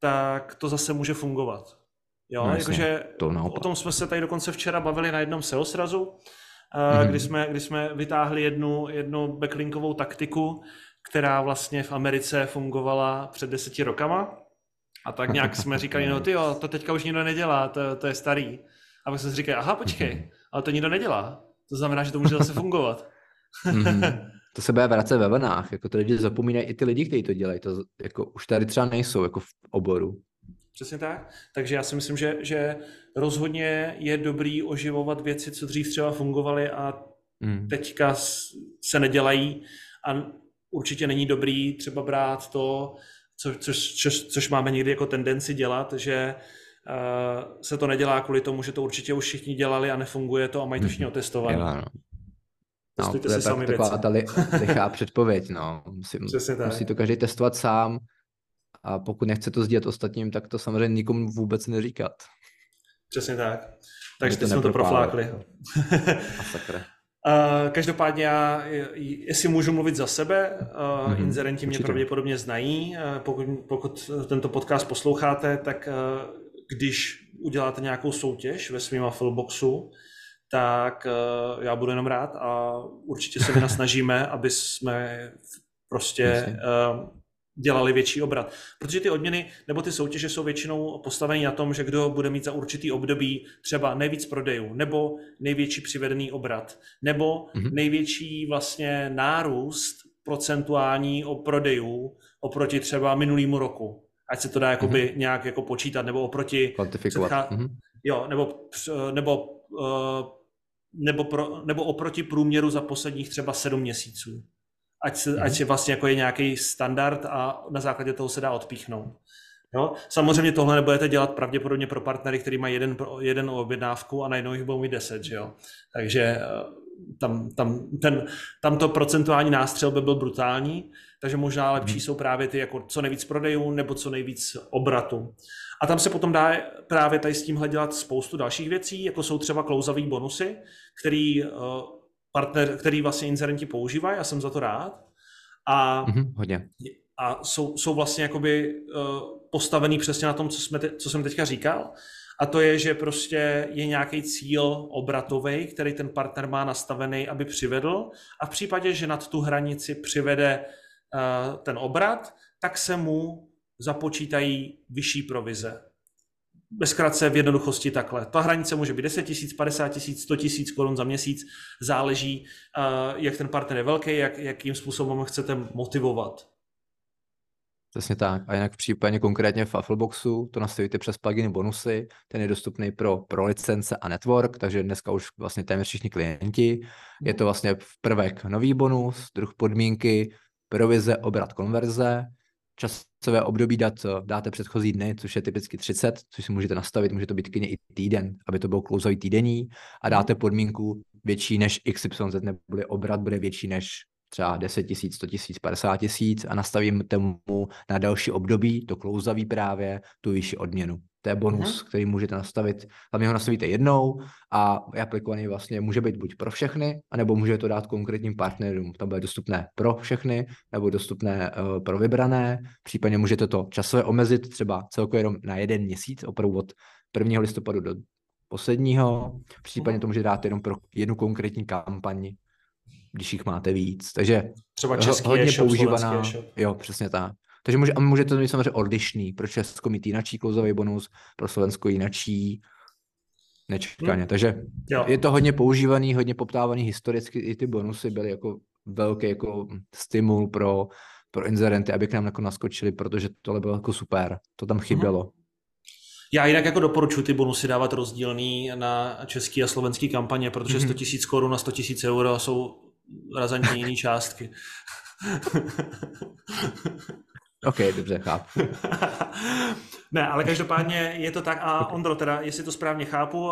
[SPEAKER 1] tak to zase může fungovat. Jo, no, jakože o tom jsme se tady dokonce včera bavili na jednom sales razu, mm-hmm. kdy, jsme, kdy jsme vytáhli jednu, jednu backlinkovou taktiku, která vlastně v Americe fungovala před deseti rokama. A tak nějak jsme říkali, no ty jo, to teďka už nikdo nedělá, to, to je starý. A pak jsme si říkali, aha, počkej, mhm. ale to nikdo nedělá. To znamená, že to může zase fungovat.
[SPEAKER 2] mm-hmm. [laughs] To se bude vracet ve vlnách, jako to lidi zapomínají i ty lidi, kteří to dělají, to jako už tady třeba nejsou jako v oboru.
[SPEAKER 1] Přesně tak. Takže já si myslím, že, že rozhodně je dobrý oživovat věci, co dřív třeba fungovaly a mm. teďka se nedělají a určitě není dobrý třeba brát to, co, což, což, což máme někdy jako tendenci dělat, že uh, se to nedělá kvůli tomu, že to určitě už všichni dělali a nefunguje to a mají to všichni mhm. otestovat.
[SPEAKER 2] no. No, to je tak, taková ta li, [laughs] lichá předpověď, no. Musí, musí to každý testovat sám a pokud nechce to sdílet ostatním, tak to samozřejmě nikomu vůbec neříkat.
[SPEAKER 1] Přesně tak. Takže teď jsme to proflákli. [laughs] Uh, každopádně já, jestli můžu mluvit za sebe, uh, mm-hmm, inzerenti mě určitě. pravděpodobně znají. Uh, pokud, pokud tento podcast posloucháte, tak uh, když uděláte nějakou soutěž ve svým Affilboxu, tak uh, já budu jenom rád a určitě se vynasnažíme, aby jsme prostě uh, dělali větší obrat. Protože ty odměny nebo ty soutěže jsou většinou postaveny na tom, že kdo bude mít za určitý období třeba nejvíc prodejů, nebo největší přivedený obrat, nebo mm-hmm. největší vlastně nárůst procentuální o prodejů oproti třeba minulýmu roku. Ať se to dá jakoby mm-hmm. nějak jako počítat, nebo oproti...
[SPEAKER 2] Kvantifikovat. Předchá... Mm-hmm.
[SPEAKER 1] Jo, nebo, nebo, uh, nebo, pro, nebo oproti průměru za posledních třeba sedm měsíců ať, se, ať mhm. je vlastně jako je nějaký standard a na základě toho se dá odpíchnout. Jo? Samozřejmě tohle nebudete dělat pravděpodobně pro partnery, který mají jeden, jeden objednávku a najednou jich budou mít deset, že jo? Takže eh, tam, tam, ten, tam to procentuální nástřel by byl brutální, takže možná lepší hmm. jsou právě ty jako co nejvíc prodejů nebo co nejvíc obratu. A tam se potom dá právě tady s tímhle dělat spoustu dalších věcí, jako jsou třeba klouzavý bonusy, který uh, partner, který vlastně inzerenti používají, já jsem za to rád. A,
[SPEAKER 2] mm-hmm, hodně.
[SPEAKER 1] a jsou, jsou vlastně jakoby uh, postavený přesně na tom, co, jsme te, co jsem teďka říkal. A to je, že prostě je nějaký cíl obratový, který ten partner má nastavený, aby přivedl. A v případě, že nad tu hranici přivede uh, ten obrat, tak se mu započítají vyšší provize bezkrátce v jednoduchosti takhle. Ta hranice může být 10 tisíc, 50 tisíc, 100 tisíc korun za měsíc, záleží, jak ten partner je velký, jak, jakým způsobem chcete motivovat.
[SPEAKER 2] Přesně tak. A jinak v případě konkrétně v Affleboxu to nastavíte přes plugin bonusy, ten je dostupný pro, pro licence a network, takže dneska už vlastně téměř všichni klienti. Je to vlastně v prvek nový bonus, druh podmínky, provize, obrat, konverze, časové období dát, dáte předchozí dny, což je typicky 30, což si můžete nastavit, může to být klidně i týden, aby to bylo klouzový týdenní a dáte podmínku větší než XYZ, neboli obrat bude větší než třeba 10 tisíc, 100 tisíc, 50 tisíc a nastavím tomu na další období, to klouzavý právě, tu vyšší odměnu. To je bonus, uh-huh. který můžete nastavit. Hlavně ho nastavíte jednou a je aplikovaný vlastně může být buď pro všechny, anebo může to dát konkrétním partnerům. To bude dostupné pro všechny, nebo dostupné uh, pro vybrané. Případně můžete to časově omezit třeba celkově jenom na jeden měsíc, opravdu od 1. listopadu do posledního. Případně to může dát jenom pro jednu konkrétní kampaň, když jich máte víc. Takže
[SPEAKER 1] třeba český hodně e-shop, používaná.
[SPEAKER 2] Jo, přesně tak. Takže může, a může to být samozřejmě odlišný. Pro Česko mít jinačí klouzový bonus, pro Slovensko jinačí, nečekaně. Hmm. Takže jo. je to hodně používaný, hodně poptávaný historicky. I ty bonusy byly jako velký jako stimul pro, pro inzerenty, aby k nám jako naskočili, protože tohle bylo jako super. To tam chybělo. Hmm.
[SPEAKER 1] Já jinak jako doporučuji ty bonusy dávat rozdílný na český a slovenský kampaně, protože 100 000 korun a 100 000 euro jsou razantně jiné částky. [laughs]
[SPEAKER 2] OK, dobře, chápu. [laughs]
[SPEAKER 1] ne, ale každopádně je to tak, a Ondro, teda, jestli to správně chápu,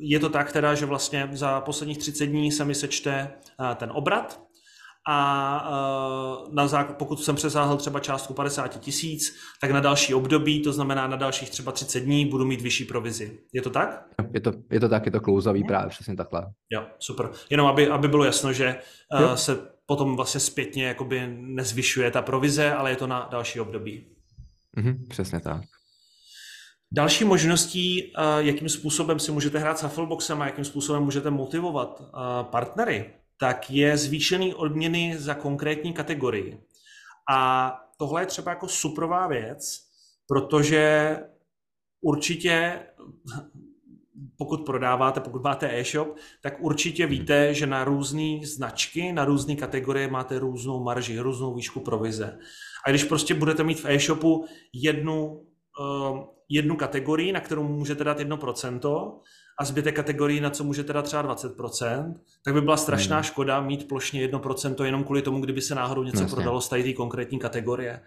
[SPEAKER 1] je to tak teda, že vlastně za posledních 30 dní se mi sečte ten obrat a na základ, pokud jsem přesáhl třeba částku 50 tisíc, tak na další období, to znamená na dalších třeba 30 dní, budu mít vyšší provizi. Je to tak?
[SPEAKER 2] Je to, je to tak, je to klouzavý právě, přesně takhle.
[SPEAKER 1] Jo, super. Jenom aby, aby bylo jasno, že jo. se potom vlastně zpětně jakoby nezvyšuje ta provize, ale je to na další období.
[SPEAKER 2] Mm-hmm, přesně tak.
[SPEAKER 1] Další možností, jakým způsobem si můžete hrát s Huffleboxem a jakým způsobem můžete motivovat partnery, tak je zvýšený odměny za konkrétní kategorii. A tohle je třeba jako suprová věc, protože určitě pokud prodáváte, pokud máte e-shop, tak určitě hmm. víte, že na různé značky, na různé kategorie máte různou marži, různou výšku provize. A když prostě budete mít v e-shopu jednu, uh, jednu kategorii, na kterou můžete dát 1%, a zbytek kategorii, na co můžete dát třeba 20%, tak by byla strašná hmm. škoda mít plošně 1% jenom kvůli tomu, kdyby se náhodou něco Jasně. prodalo z té konkrétní kategorie.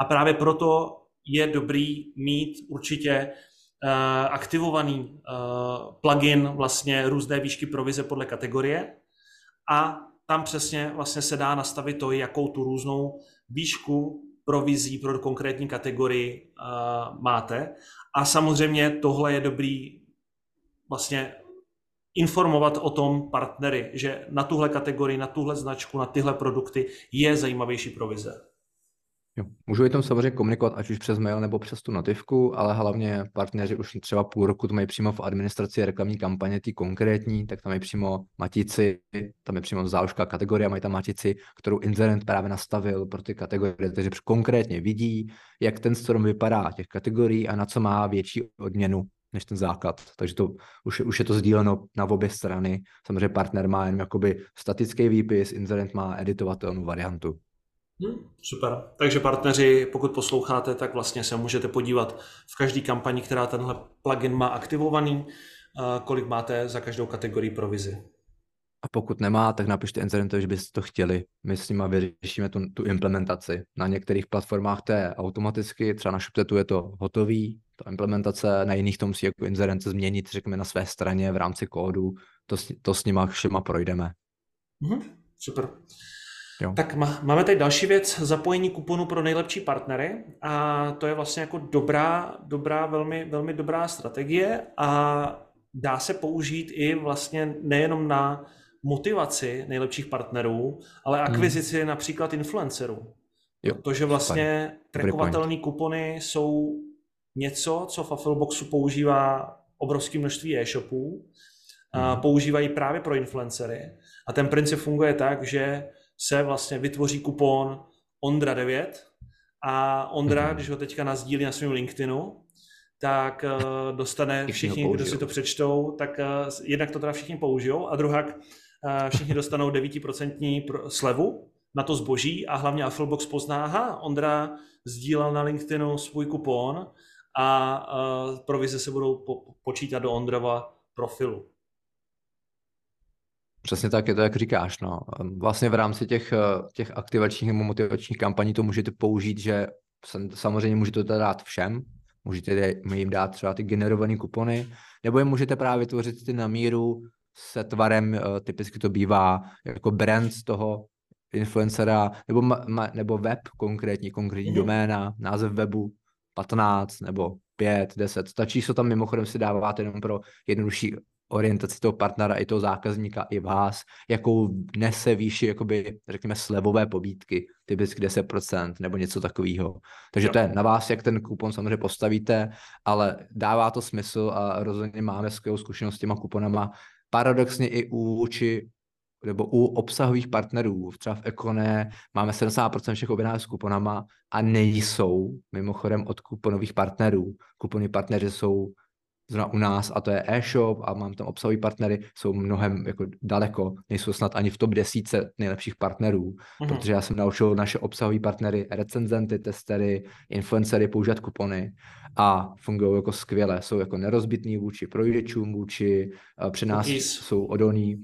[SPEAKER 1] A právě proto je dobrý mít určitě aktivovaný uh, plugin vlastně různé výšky provize podle kategorie a tam přesně vlastně se dá nastavit to, jakou tu různou výšku provizí pro konkrétní kategorii uh, máte. A samozřejmě tohle je dobrý vlastně informovat o tom partnery, že na tuhle kategorii, na tuhle značku, na tyhle produkty je zajímavější provize.
[SPEAKER 2] Jo. Můžu i tom samozřejmě komunikovat, ať už přes mail nebo přes tu notivku, ale hlavně partneři už třeba půl roku to mají přímo v administraci reklamní kampaně, ty konkrétní, tak tam je přímo matici, tam je přímo záložka kategorie, mají tam matici, kterou Inzerent právě nastavil pro ty kategorie, takže konkrétně vidí, jak ten strom vypadá těch kategorií a na co má větší odměnu než ten základ. Takže to už, už je to sdíleno na obě strany. Samozřejmě partner má jen jakoby statický výpis, Inzerent má editovatelnou variantu.
[SPEAKER 1] Hmm, super. Takže partneři, pokud posloucháte, tak vlastně se můžete podívat v každé kampani, která tenhle plugin má aktivovaný, kolik máte za každou kategorii provizi.
[SPEAKER 2] A pokud nemá, tak napište incidentovi, že byste to chtěli. My s nimi vyřešíme tu, tu implementaci. Na některých platformách to je automaticky, třeba na ShopTetu je to hotový, ta implementace, na jiných to musí jako inzerence změnit, řekněme, na své straně v rámci kódu. To, to s nima všema projdeme.
[SPEAKER 1] Mm-hmm, super. Jo. Tak má, máme tady další věc, zapojení kuponu pro nejlepší partnery a to je vlastně jako dobrá, dobrá, velmi, velmi dobrá strategie a dá se použít i vlastně nejenom na motivaci nejlepších partnerů, ale hmm. akvizici hmm. například influencerů. Jo, Protože vlastně trackovatelné kupony jsou něco, co v Affilboxu používá obrovské množství e-shopů, hmm. používají právě pro influencery. A ten princip funguje tak, že se vlastně vytvoří kupon Ondra 9 a Ondra, mm-hmm. když ho teďka nazdílí na svém LinkedInu, tak uh, dostane všichni, kdo si to přečtou, tak uh, jednak to teda všichni použijou a druhak uh, všichni dostanou 9% slevu na to zboží a hlavně Affilbox pozná, aha, Ondra sdílel na LinkedInu svůj kupon a provize se budou po- počítat do Ondrova profilu.
[SPEAKER 2] Přesně tak je to, jak říkáš. No. Vlastně v rámci těch, eh, těch aktivačních nebo motivačních kampaní to můžete použít, že samozřejmě můžete to dát všem, můžete jim dát třeba ty generované kupony, nebo je můžete právě tvořit ty na míru se tvarem, eh, typicky to bývá jako brand z toho influencera, nebo, ma, ma, nebo web konkrétní, konkrétní mm. doména, název webu 15 nebo 5, 10. Ta číslo tam mimochodem si dáváte jenom pro jednodušší orientaci toho partnera i toho zákazníka i vás, jakou nese výši, jakoby, řekněme, slevové pobídky, typicky 10% nebo něco takového. Takže jo. to je na vás, jak ten kupon samozřejmě postavíte, ale dává to smysl a rozhodně máme skvělou zkušenost s těma kuponama. Paradoxně i u či nebo u obsahových partnerů, třeba v Ekone máme 70% všech objednávek s kuponama a nejsou mimochodem od kuponových partnerů. Kupony partneři jsou zrovna u nás, a to je e-shop a mám tam obsahový partnery, jsou mnohem jako daleko, nejsou snad ani v top desíce nejlepších partnerů, mm-hmm. protože já jsem naučil naše obsahové partnery, recenzenty, testery, influencery používat kupony a fungují jako skvěle, jsou jako nerozbitní vůči projídečům, vůči uh, při nás jsou odolní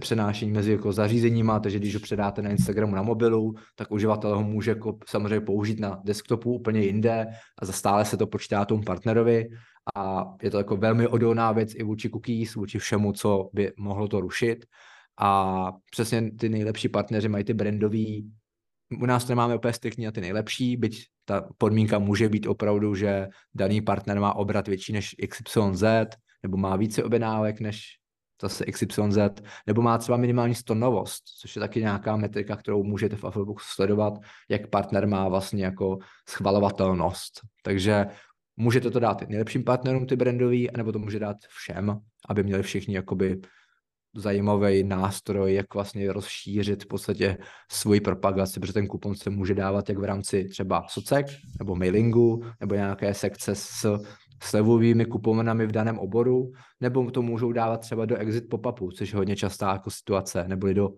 [SPEAKER 2] přenášení mezi jako zařízeníma, takže když ho předáte na Instagramu na mobilu, tak uživatel ho může jako samozřejmě použít na desktopu úplně jinde a zastále se to počítá tomu partnerovi a je to jako velmi odolná věc i vůči cookies, vůči všemu, co by mohlo to rušit. A přesně ty nejlepší partneři mají ty brandový, u nás to nemáme úplně striktní a ty nejlepší, byť ta podmínka může být opravdu, že daný partner má obrat větší než XYZ, nebo má více objednávek než zase XYZ, nebo má třeba minimální stonovost, což je taky nějaká metrika, kterou můžete v Affleboxu sledovat, jak partner má vlastně jako schvalovatelnost. Takže Můžete to dát nejlepším partnerům ty brandový, anebo to může dát všem, aby měli všichni jakoby zajímavý nástroj, jak vlastně rozšířit v podstatě svoji propagaci, protože ten kupon se může dávat jak v rámci třeba socek, nebo mailingu, nebo nějaké sekce s slevovými kuponami v daném oboru, nebo to můžou dávat třeba do exit pop-upu, což je hodně častá jako situace, nebo do,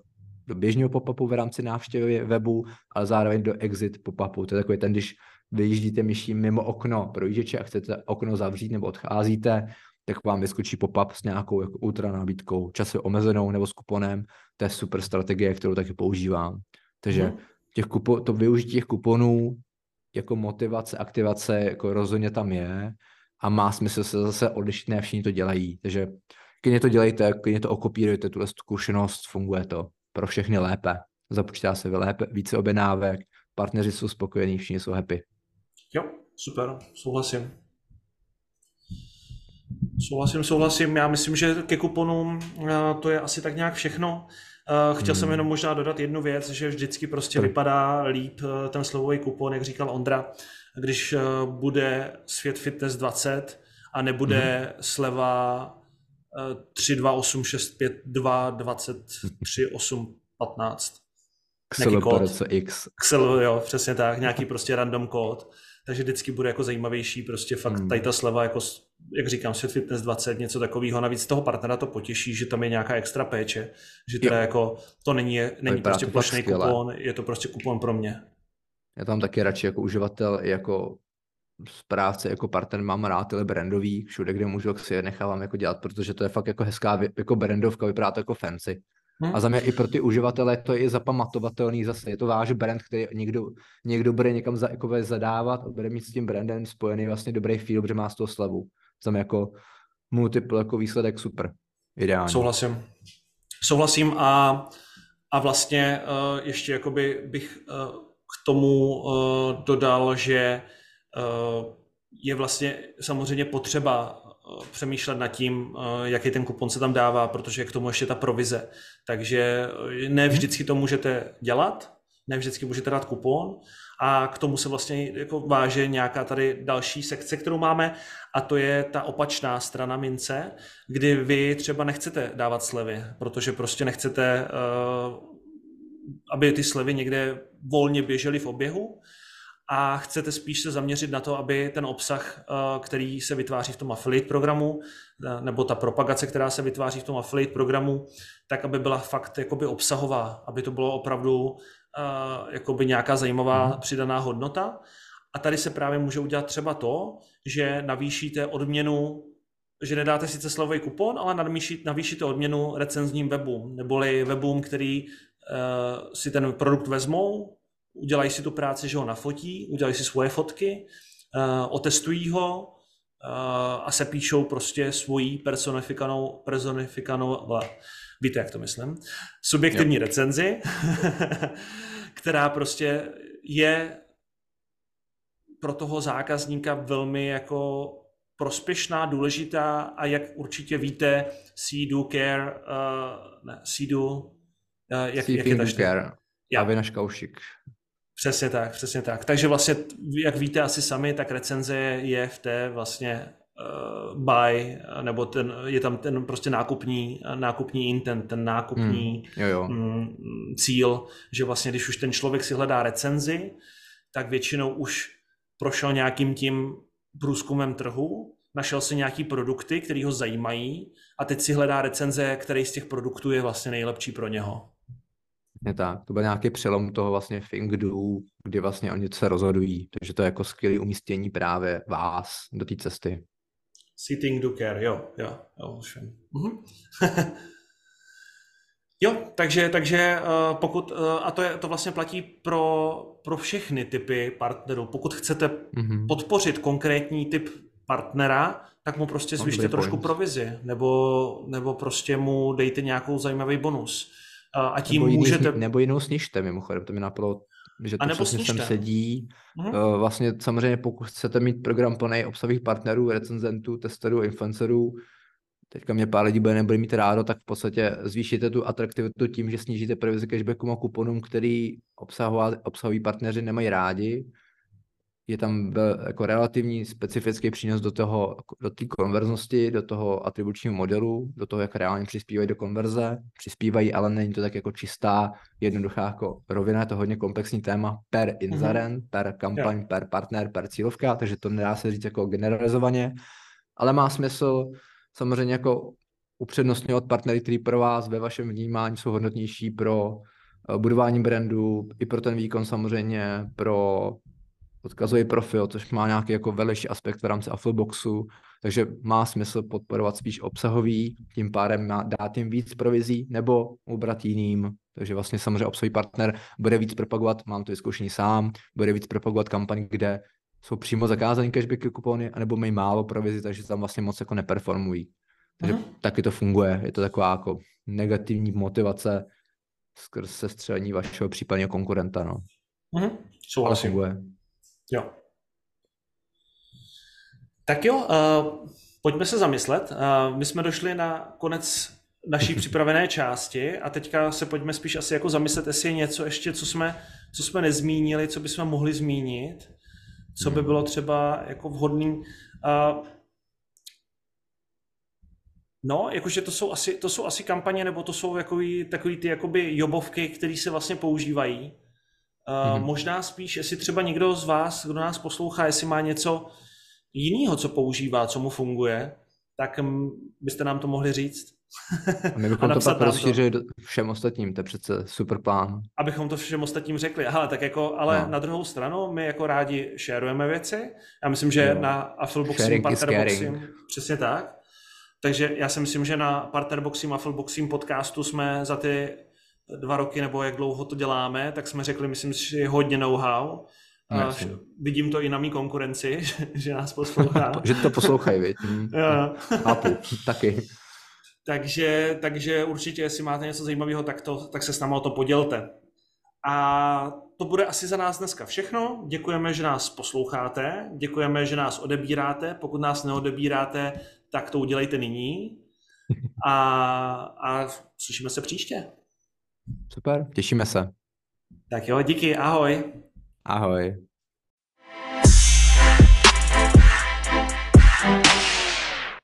[SPEAKER 2] do běžného pop-upu v rámci návštěvy webu, ale zároveň do exit pop-upu. To je takový ten, když vyjíždíte myší mimo okno projížděče a chcete okno zavřít nebo odcházíte, tak vám vyskočí pop-up s nějakou jako ultra nabídkou, časově omezenou nebo s kuponem. To je super strategie, kterou taky používám. Takže hmm. těch kupo, to využití těch kuponů jako motivace, aktivace jako rozhodně tam je a má smysl se zase odlišit, ne všichni to dělají. Takže když to dělejte, když to okopírujete, tuhle zkušenost, funguje to pro všechny lépe. Započítá se lépe, více objednávek, partneři jsou spokojení, všichni jsou happy.
[SPEAKER 1] Jo, super, souhlasím. Souhlasím, souhlasím. Já myslím, že ke kuponům eh, to je asi tak nějak všechno. Eh, chtěl hmm. jsem jenom možná dodat jednu věc, že vždycky prostě vypadá líp eh, ten slovový kupon, jak říkal Ondra, když bude Svět Fitness 20 a nebude hmm. sleva 3, 2, 8, 6, 5, 2, 23, 8, 15.
[SPEAKER 2] Nějaký kód. X.
[SPEAKER 1] Xel, jo, přesně tak, nějaký prostě random kód takže vždycky bude jako zajímavější prostě fakt hmm. tady ta sleva jako, jak říkám, Svět Fitness 20, něco takového. Navíc toho partnera to potěší, že tam je nějaká extra péče, že teda jo. jako to není, není to prostě plošný kupon, je to prostě kupon pro mě.
[SPEAKER 2] Já tam taky radši jako uživatel, jako správce, jako partner mám rád tyhle brandový, všude, kde můžu, si je nechávám jako dělat, protože to je fakt jako hezká jako brandovka, vypadá to jako fancy. Hmm. A za mě i pro ty uživatele to je zapamatovatelný zase. Je to váš brand, který někdo, někdo bude někam za, jako zadávat a bude mít s tím brandem spojený vlastně dobrý feel, protože má z toho slevu. Za mě jako multiple jako výsledek super. Ideální.
[SPEAKER 1] Souhlasím. Souhlasím a, a vlastně uh, ještě jakoby bych uh, tomu uh, dodal, že uh, je vlastně samozřejmě potřeba přemýšlet nad tím, eh, jaký ten kupon se tam dává, protože je k tomu ještě ta provize. Takže eh, ne vždycky to můžete dělat, ne vždycky můžete dát kupon a k tomu se vlastně jako váže nějaká tady další sekce, kterou máme a to je ta opačná strana mince, kdy vy třeba nechcete dávat slevy, protože prostě nechcete, eh, aby ty slevy někde volně běžely v oběhu, a chcete spíš se zaměřit na to, aby ten obsah, eh, který se vytváří v tom affiliate programu, eh, nebo ta propagace, která se vytváří v tom affiliate programu, tak aby byla fakt jakoby obsahová, aby to bylo opravdu eh, jakoby nějaká zajímavá mm. přidaná hodnota. A tady se právě může udělat třeba to, že navýšíte odměnu, že nedáte sice slovový kupon, ale navýšíte odměnu recenzním webům, neboli webům, který si ten produkt vezmou, udělají si tu práci, že ho nafotí, udělají si svoje fotky, uh, otestují ho uh, a se píšou prostě svoji personifikovanou, personifikovanou, víte, jak to myslím, subjektivní jo. recenzi, [laughs] která prostě je pro toho zákazníka velmi jako prospěšná, důležitá a jak určitě víte, See Care, uh, ne, See uh,
[SPEAKER 2] jak, jak je ta Care. Já. Avinaš Kaušik.
[SPEAKER 1] Přesně tak, přesně tak. Takže vlastně, jak víte asi sami, tak recenze je v té vlastně uh, buy, nebo ten, je tam ten prostě nákupní, nákupní intent, ten nákupní
[SPEAKER 2] mm, jo, jo.
[SPEAKER 1] Mm, cíl, že vlastně když už ten člověk si hledá recenzi, tak většinou už prošel nějakým tím průzkumem trhu, našel si nějaký produkty, které ho zajímají a teď si hledá recenze, který z těch produktů je vlastně nejlepší pro něho.
[SPEAKER 2] Je tak, to byl nějaký přelom toho vlastně think do, kdy vlastně oni se rozhodují, takže to je jako skvělé umístění právě vás do té cesty.
[SPEAKER 1] Sitting do care, jo, jo, jo, vím. Mhm. [laughs] jo, takže, takže uh, pokud, uh, a to, je, to vlastně platí pro, pro všechny typy partnerů. Pokud chcete mm-hmm. podpořit konkrétní typ partnera, tak mu prostě zvyšte trošku point. provizi, nebo, nebo prostě mu dejte nějakou zajímavý bonus a tím
[SPEAKER 2] nebo
[SPEAKER 1] můžete...
[SPEAKER 2] Jiný, nebo jinou snižte mimochodem, to mi napadlo, že to přesně sem sedí. Uh-huh. Vlastně samozřejmě pokud chcete mít program plný obsahových partnerů, recenzentů, testerů, influencerů, teďka mě pár lidí bude nebude mít rádo, tak v podstatě zvýšíte tu atraktivitu tím, že snížíte provizi cashbackům a kuponům, který obsahoví partneři nemají rádi. Je tam jako relativní specifický přínos do toho, do té konverznosti, do toho atribučního modelu, do toho, jak reálně přispívají do konverze. Přispívají, ale není to tak jako čistá, jednoduchá jako rovina, je to hodně komplexní téma per inzerent, mm-hmm. per kampaň, yeah. per partner, per cílovka, takže to nedá se říct jako generalizovaně, ale má smysl samozřejmě jako upřednostňovat partnery, který pro vás ve vašem vnímání jsou hodnotnější pro eh, budování brandu, i pro ten výkon samozřejmě, pro odkazový profil, což má nějaký jako vedlejší aspekt v rámci Affleboxu, takže má smysl podporovat spíš obsahový, tím pádem má, dát jim víc provizí nebo ubrat jiným. Takže vlastně samozřejmě obsahový partner bude víc propagovat, mám to vyzkoušení sám, bude víc propagovat kampaň, kde jsou přímo zakázané cashbacky kupony, anebo mají málo provizi, takže tam vlastně moc jako neperformují. Takže uh-huh. taky to funguje. Je to taková jako negativní motivace skrz sestřelení vašeho případného konkurenta. No.
[SPEAKER 1] Uh-huh. Souhlasím. funguje. Jo. Tak jo, uh, pojďme se zamyslet. Uh, my jsme došli na konec naší [laughs] připravené části a teďka se pojďme spíš asi jako zamyslet, jestli je něco ještě, co jsme, co jsme nezmínili, co bychom mohli zmínit, co by bylo třeba jako vhodný. Uh, No, jakože to jsou asi, to jsou asi kampaně, nebo to jsou takový, takový ty jakoby jobovky, které se vlastně používají. Mm-hmm. Možná spíš, jestli třeba někdo z vás, kdo nás poslouchá, jestli má něco jiného, co používá, co mu funguje, tak byste nám to mohli říct.
[SPEAKER 2] A my bychom a to pak rozšířili všem ostatním, to je přece super plán.
[SPEAKER 1] Abychom to všem ostatním řekli. Aha, tak jako, ale no. na druhou stranu, my jako rádi šerujeme věci. Já myslím, že jo. na Affleboxím, Partnerboxím, přesně tak. Takže já si myslím, že na Partnerboxím, Affleboxím podcastu jsme za ty dva roky, nebo jak dlouho to děláme, tak jsme řekli, myslím, že je hodně know-how. A vidím to i na mý konkurenci, [laughs] že nás poslouchá. [laughs]
[SPEAKER 2] že to poslouchají, viď? [laughs] Chápu, taky.
[SPEAKER 1] Takže, takže určitě, jestli máte něco zajímavého, tak, to, tak se s námi o to podělte. A to bude asi za nás dneska všechno. Děkujeme, že nás posloucháte, děkujeme, že nás odebíráte. Pokud nás neodebíráte, tak to udělejte nyní. A, a slyšíme se příště.
[SPEAKER 2] Super, těšíme se.
[SPEAKER 1] Tak jo, díky, ahoj.
[SPEAKER 2] Ahoj.